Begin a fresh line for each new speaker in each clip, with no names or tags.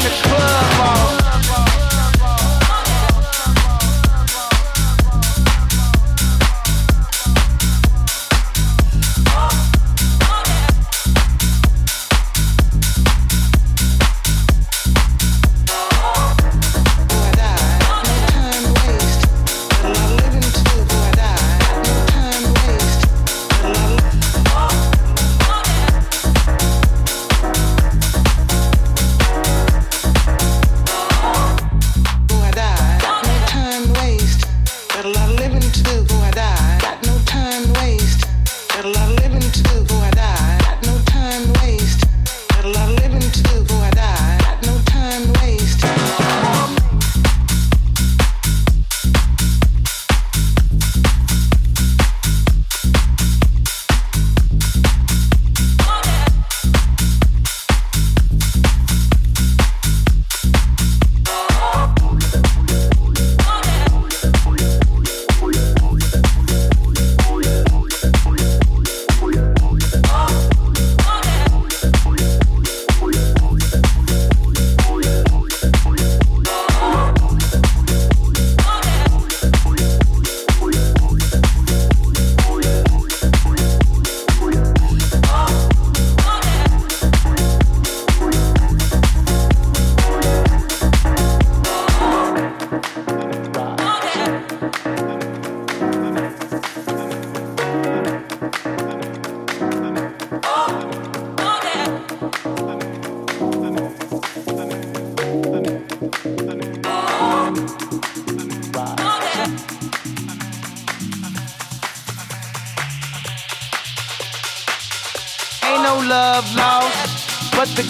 turn
the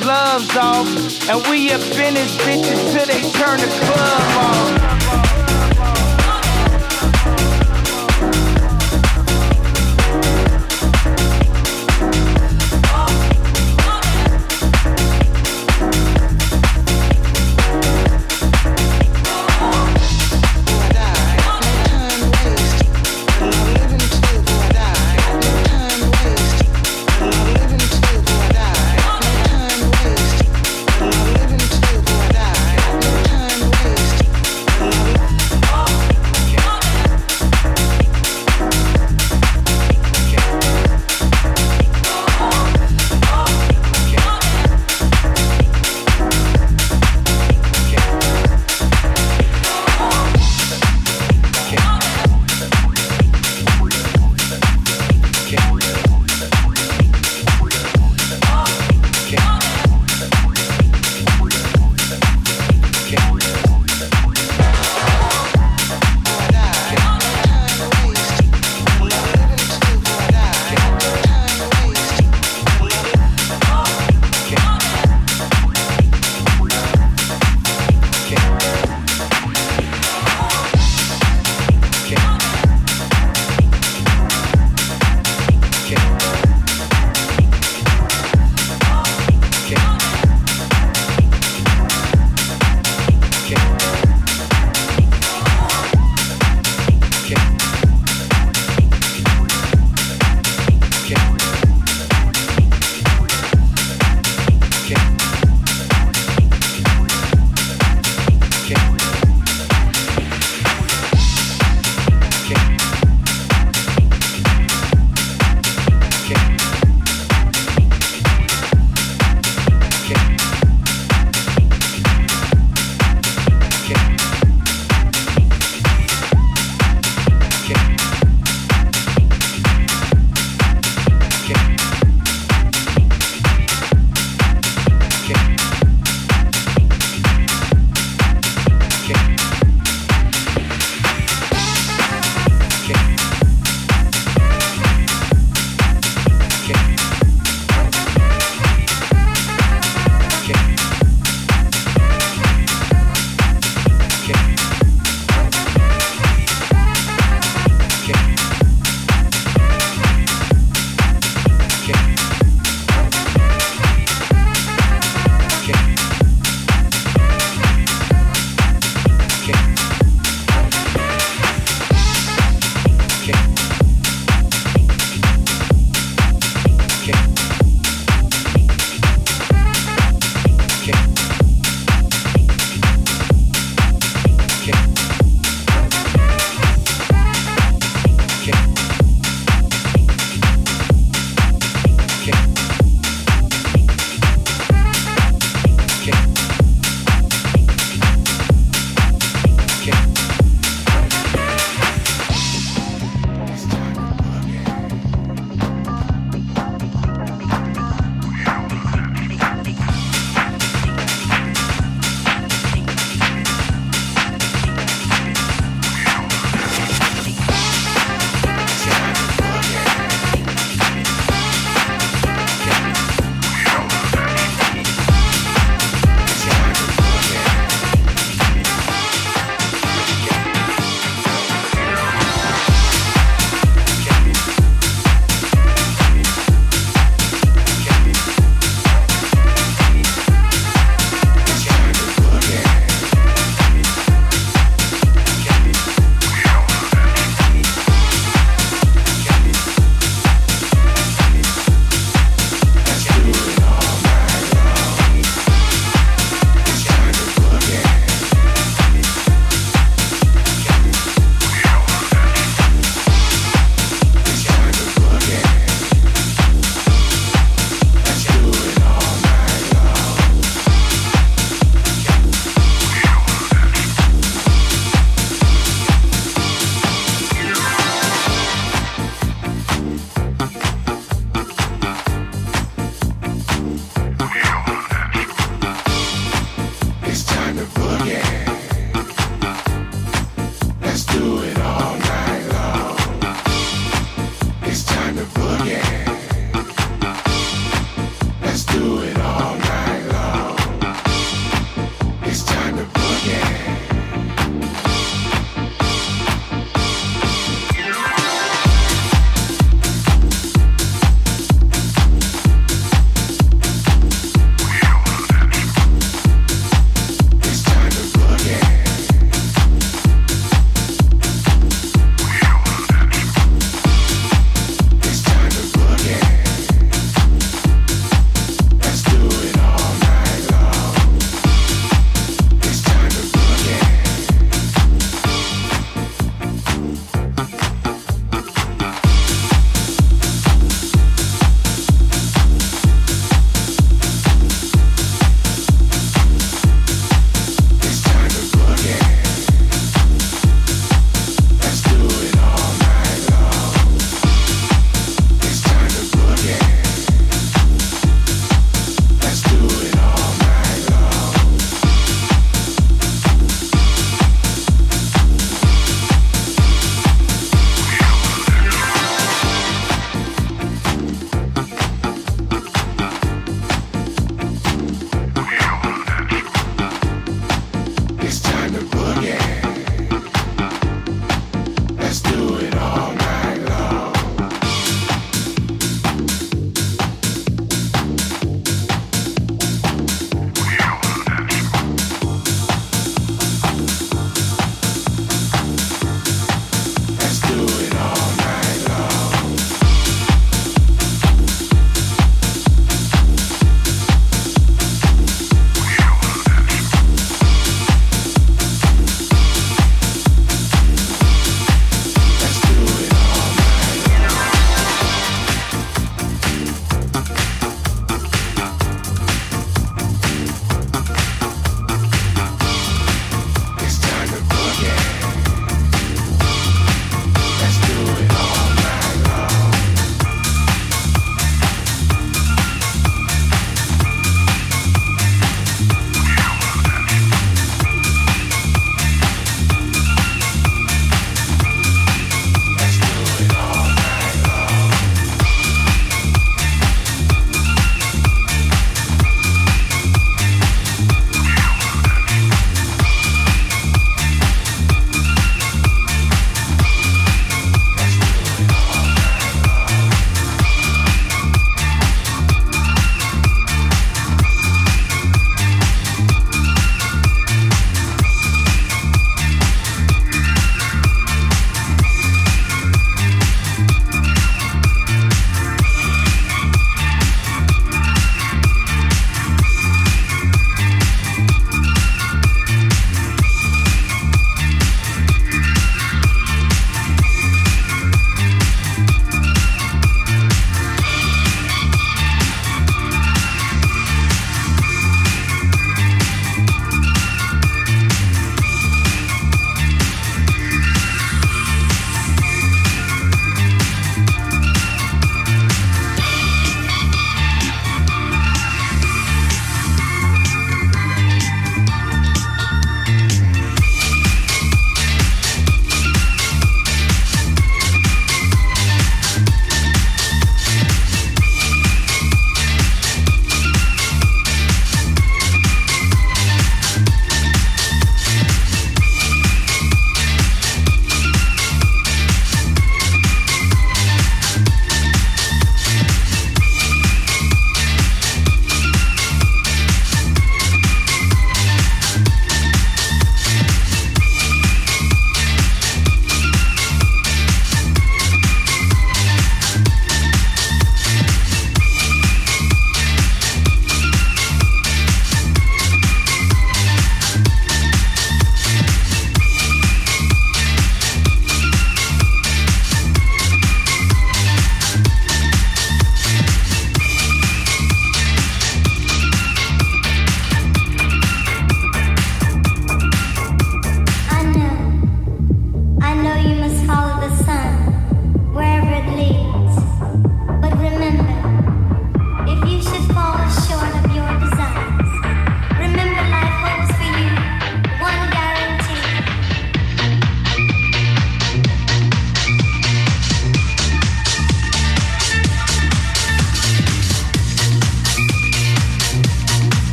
gloves off. And we up in this bitch until they turn the club off.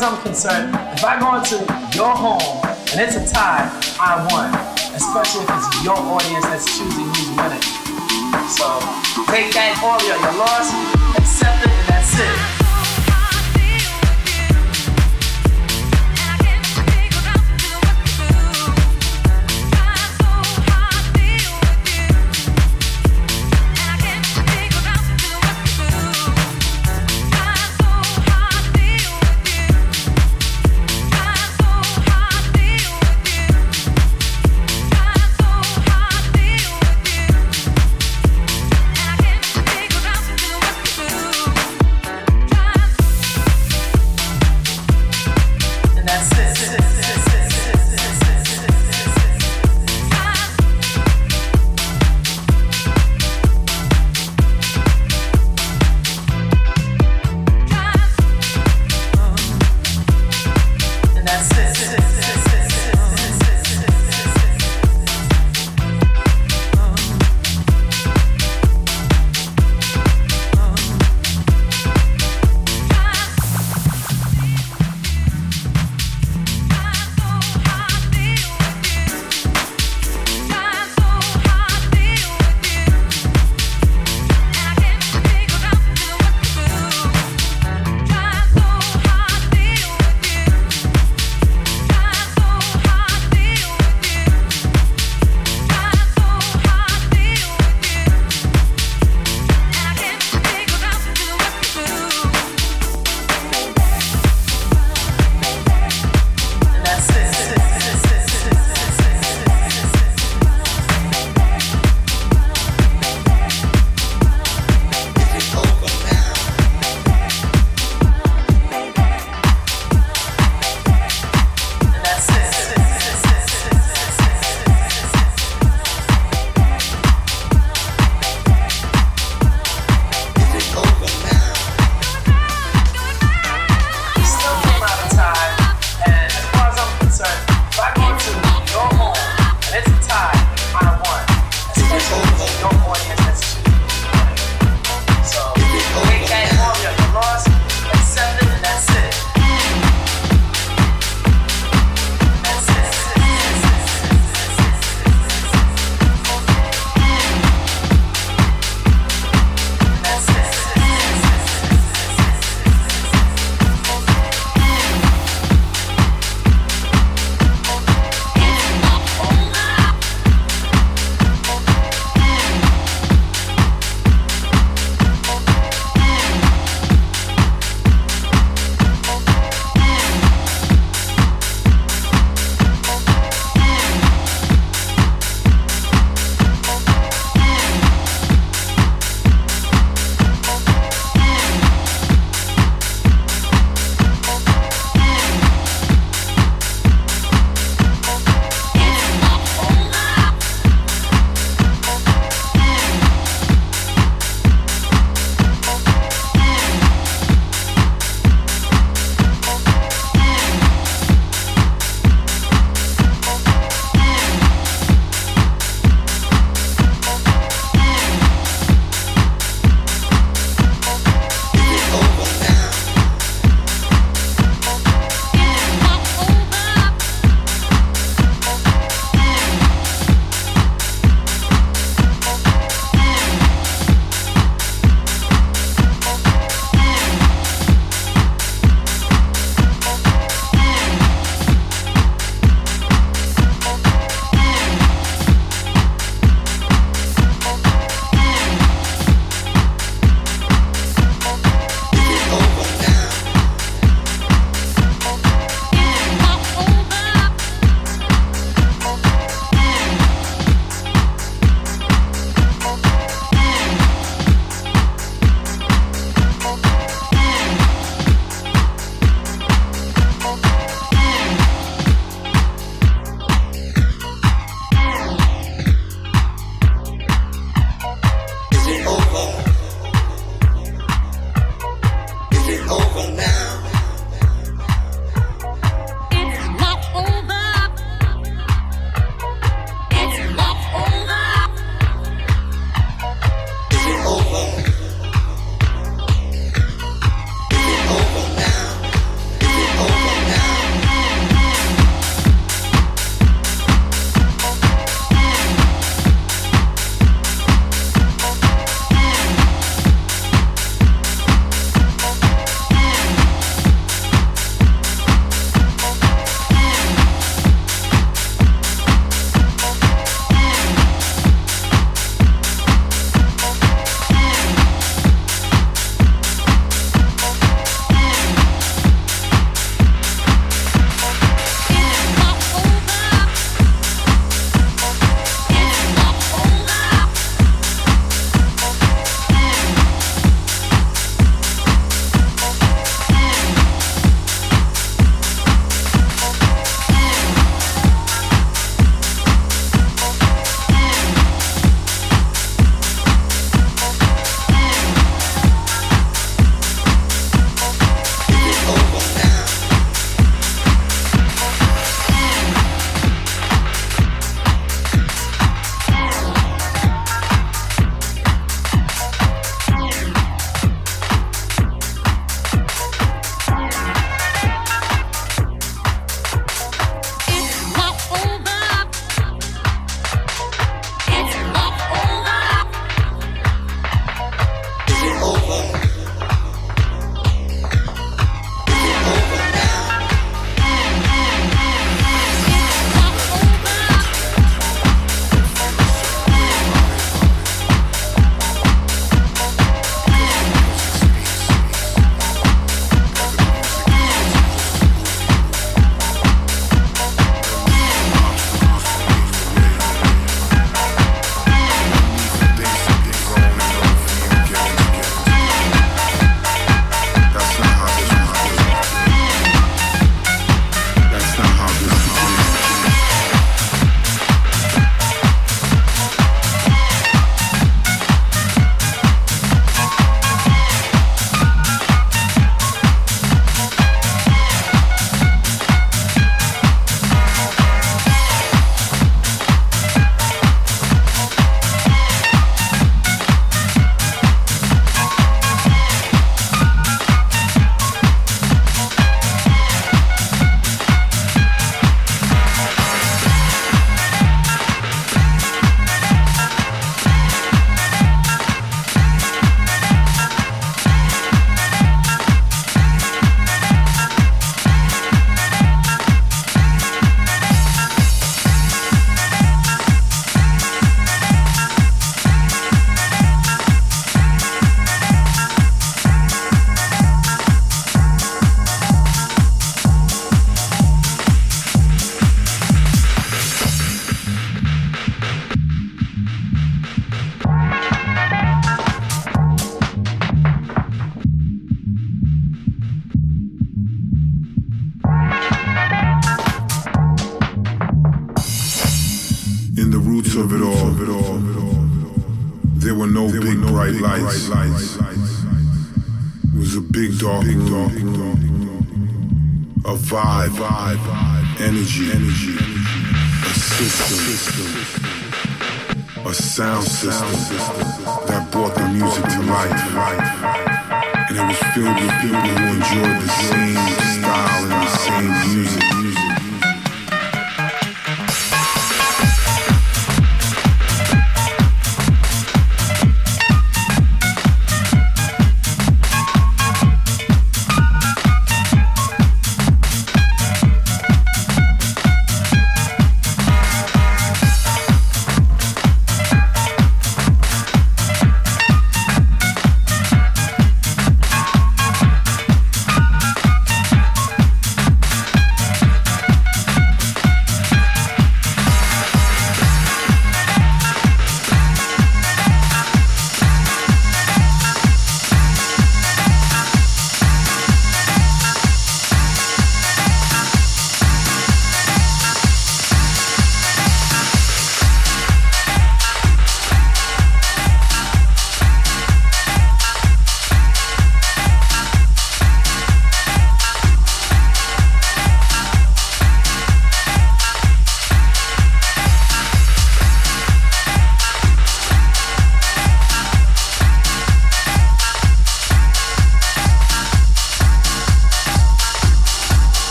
As I'm concerned, if I go into your home and it's a tie, I won. Especially if it's your audience that's choosing who's winning. So take that your your loss, accept it, and that's it.